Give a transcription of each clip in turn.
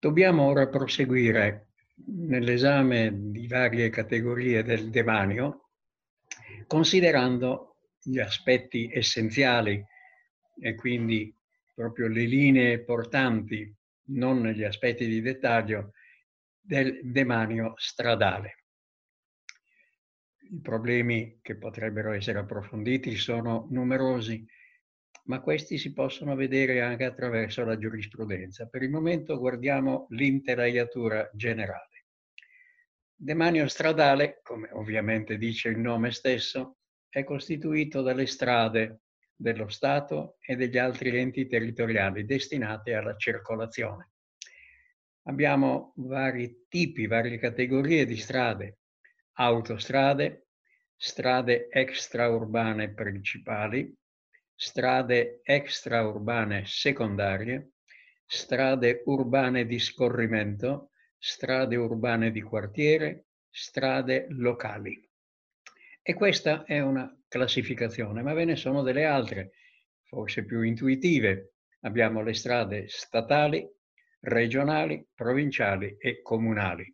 Dobbiamo ora proseguire nell'esame di varie categorie del demanio, considerando gli aspetti essenziali e quindi proprio le linee portanti, non gli aspetti di dettaglio, del demanio stradale. I problemi che potrebbero essere approfonditi sono numerosi ma questi si possono vedere anche attraverso la giurisprudenza. Per il momento guardiamo l'interaiatura generale. Demanio stradale, come ovviamente dice il nome stesso, è costituito dalle strade dello Stato e degli altri enti territoriali destinate alla circolazione. Abbiamo vari tipi, varie categorie di strade, autostrade, strade extraurbane principali, strade extraurbane secondarie, strade urbane di scorrimento, strade urbane di quartiere, strade locali. E questa è una classificazione, ma ve ne sono delle altre, forse più intuitive. Abbiamo le strade statali, regionali, provinciali e comunali.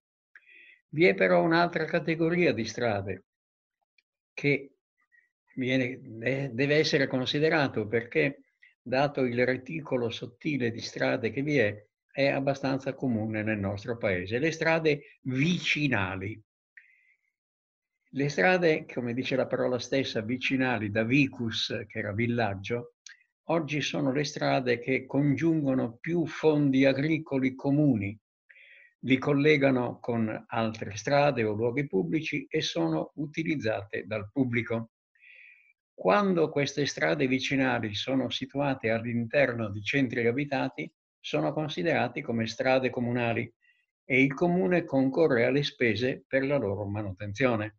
Vi è però un'altra categoria di strade che viene, deve essere considerato perché, dato il reticolo sottile di strade che vi è, è abbastanza comune nel nostro paese. Le strade vicinali. Le strade, come dice la parola stessa, vicinali, da vicus, che era villaggio, oggi sono le strade che congiungono più fondi agricoli comuni, li collegano con altre strade o luoghi pubblici e sono utilizzate dal pubblico. Quando queste strade vicinali sono situate all'interno di centri abitati, sono considerati come strade comunali e il comune concorre alle spese per la loro manutenzione.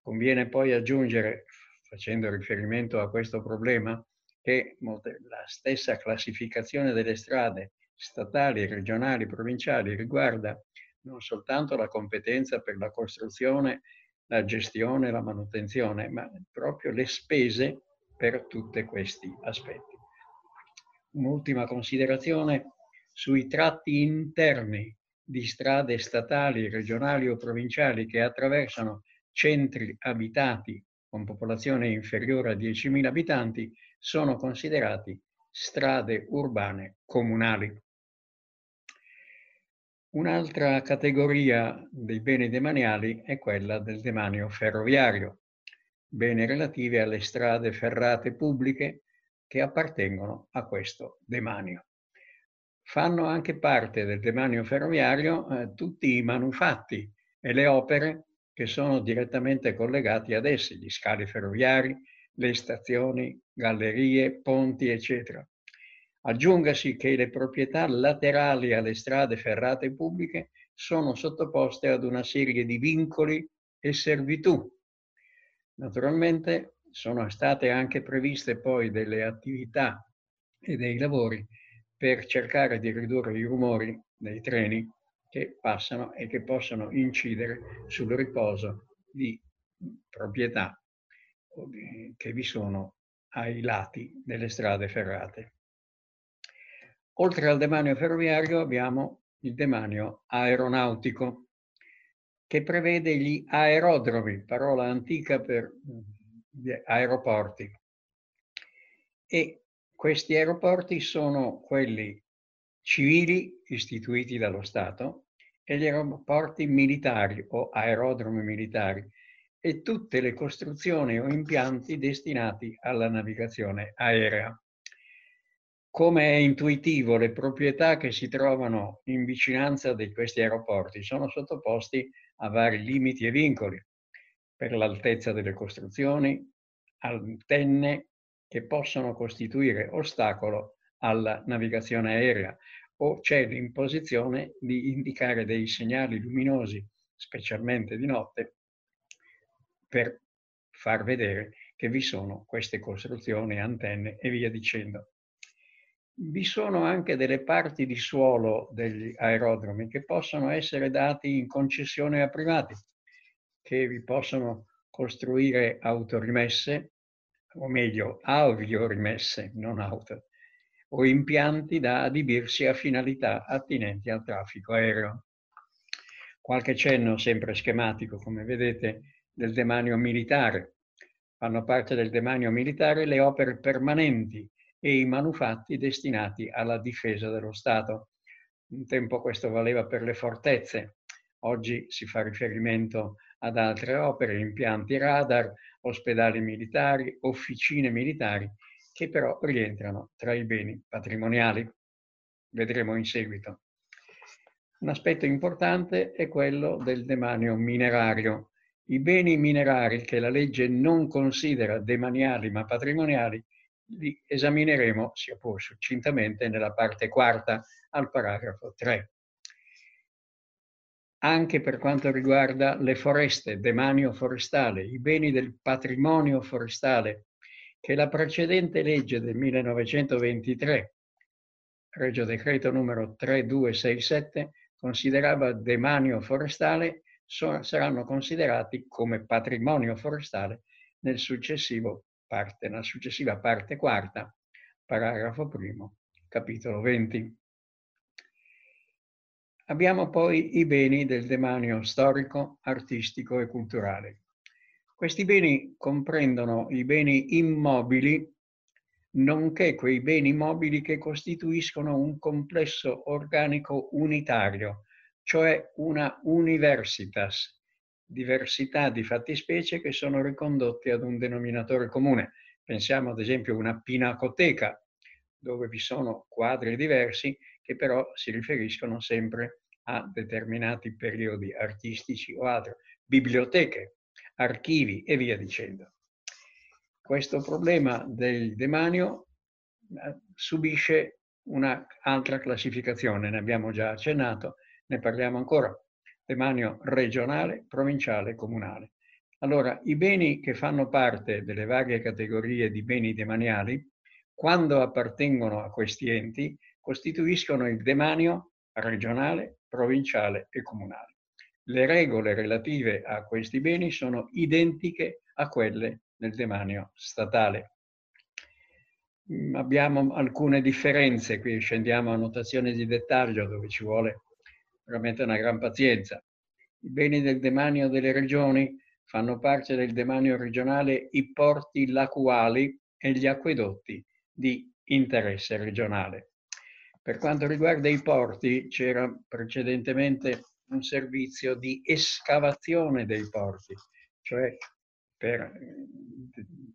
Conviene poi aggiungere, facendo riferimento a questo problema, che la stessa classificazione delle strade statali, regionali, provinciali riguarda non soltanto la competenza per la costruzione la gestione, la manutenzione, ma proprio le spese per tutti questi aspetti. Un'ultima considerazione sui tratti interni di strade statali, regionali o provinciali che attraversano centri abitati con popolazione inferiore a 10.000 abitanti sono considerati strade urbane comunali. Un'altra categoria dei beni demaniali è quella del demanio ferroviario, beni relativi alle strade ferrate pubbliche che appartengono a questo demanio. Fanno anche parte del demanio ferroviario eh, tutti i manufatti e le opere che sono direttamente collegati ad essi, gli scali ferroviari, le stazioni, gallerie, ponti, eccetera. Aggiungasi che le proprietà laterali alle strade ferrate pubbliche sono sottoposte ad una serie di vincoli e servitù. Naturalmente sono state anche previste poi delle attività e dei lavori per cercare di ridurre i rumori dei treni che passano e che possono incidere sul riposo di proprietà che vi sono ai lati delle strade ferrate. Oltre al demanio ferroviario abbiamo il demanio aeronautico, che prevede gli aerodromi, parola antica per aeroporti. E questi aeroporti sono quelli civili istituiti dallo Stato e gli aeroporti militari o aerodromi militari e tutte le costruzioni o impianti destinati alla navigazione aerea. Come è intuitivo, le proprietà che si trovano in vicinanza di questi aeroporti sono sottoposti a vari limiti e vincoli per l'altezza delle costruzioni, antenne che possono costituire ostacolo alla navigazione aerea o c'è l'imposizione di indicare dei segnali luminosi, specialmente di notte, per far vedere che vi sono queste costruzioni, antenne e via dicendo vi sono anche delle parti di suolo degli aerodromi che possono essere dati in concessione a privati, che vi possono costruire autorimesse, o meglio, aviorimesse, non auto, o impianti da adibirsi a finalità attinenti al traffico aereo. Qualche cenno, sempre schematico, come vedete, del demanio militare. Fanno parte del demanio militare le opere permanenti e i manufatti destinati alla difesa dello Stato. Un tempo questo valeva per le fortezze, oggi si fa riferimento ad altre opere, impianti radar, ospedali militari, officine militari, che però rientrano tra i beni patrimoniali. Vedremo in seguito. Un aspetto importante è quello del demanio minerario. I beni minerari che la legge non considera demaniali ma patrimoniali li esamineremo, sia pur succintamente, nella parte quarta al paragrafo 3 anche per quanto riguarda le foreste, demanio forestale, i beni del patrimonio forestale, che la precedente legge del 1923, Regio Decreto numero 3267, considerava demanio forestale, saranno considerati come patrimonio forestale nel successivo parte, nella successiva parte quarta, paragrafo primo, capitolo 20. Abbiamo poi i beni del demanio storico, artistico e culturale. Questi beni comprendono i beni immobili, nonché quei beni mobili che costituiscono un complesso organico unitario, cioè una universitas, diversità di fattispecie che sono ricondotte ad un denominatore comune. Pensiamo ad esempio a una pinacoteca, dove vi sono quadri diversi che però si riferiscono sempre a determinati periodi artistici o altro, biblioteche, archivi e via dicendo. Questo problema del demanio eh, subisce un'altra classificazione, ne abbiamo già accennato, ne parliamo ancora, demanio regionale, provinciale e comunale. Allora, i beni che fanno parte delle varie categorie di beni demaniali, quando appartengono a questi enti, costituiscono il demanio regionale, provinciale e comunale. Le regole relative a questi beni sono identiche a quelle del demanio statale. Mm, abbiamo alcune differenze, qui scendiamo a notazione di dettaglio dove ci vuole veramente una gran pazienza. I beni del demanio delle regioni fanno parte del demanio regionale i porti lacuali e gli acquedotti di interesse regionale. Per quanto riguarda i porti, c'era precedentemente un servizio di escavazione dei porti, cioè per eh,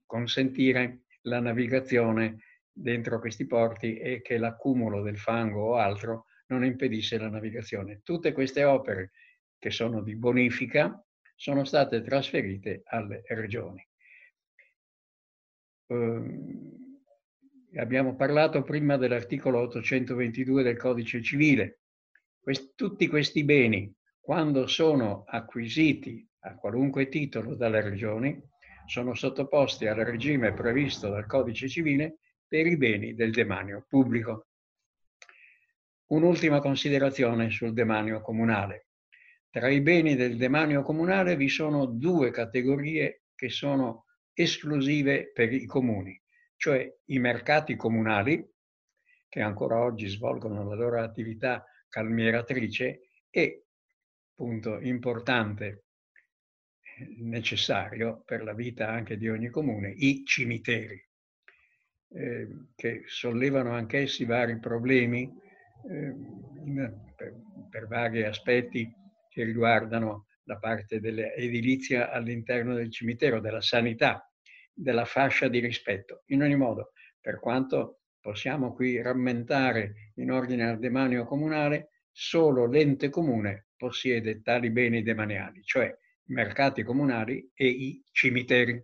consentire la navigazione dentro questi porti e che l'accumulo del fango o altro non impedisse la navigazione. Tutte queste opere che sono di bonifica sono state trasferite alle regioni. Um, Abbiamo parlato prima dell'articolo 822 del Codice Civile. Quest tutti questi beni, quando sono acquisiti a qualunque titolo dalle regioni, sono sottoposti al regime previsto dal Codice Civile per i beni del demanio pubblico. Un'ultima considerazione sul demanio comunale. Tra i beni del demanio comunale vi sono due categorie che sono esclusive per i comuni cioè i mercati comunali, che ancora oggi svolgono la loro attività calmieratrice, e, punto importante, necessario per la vita anche di ogni comune, i cimiteri, eh, che sollevano anch'essi vari problemi eh, per, per vari aspetti che riguardano la parte dell'edilizia all'interno del cimitero, della sanità, della fascia di rispetto. In ogni modo, per quanto possiamo qui rammentare in ordine al demanio comunale, solo l'ente comune possiede tali beni demaniali, cioè i mercati comunali e i cimiteri.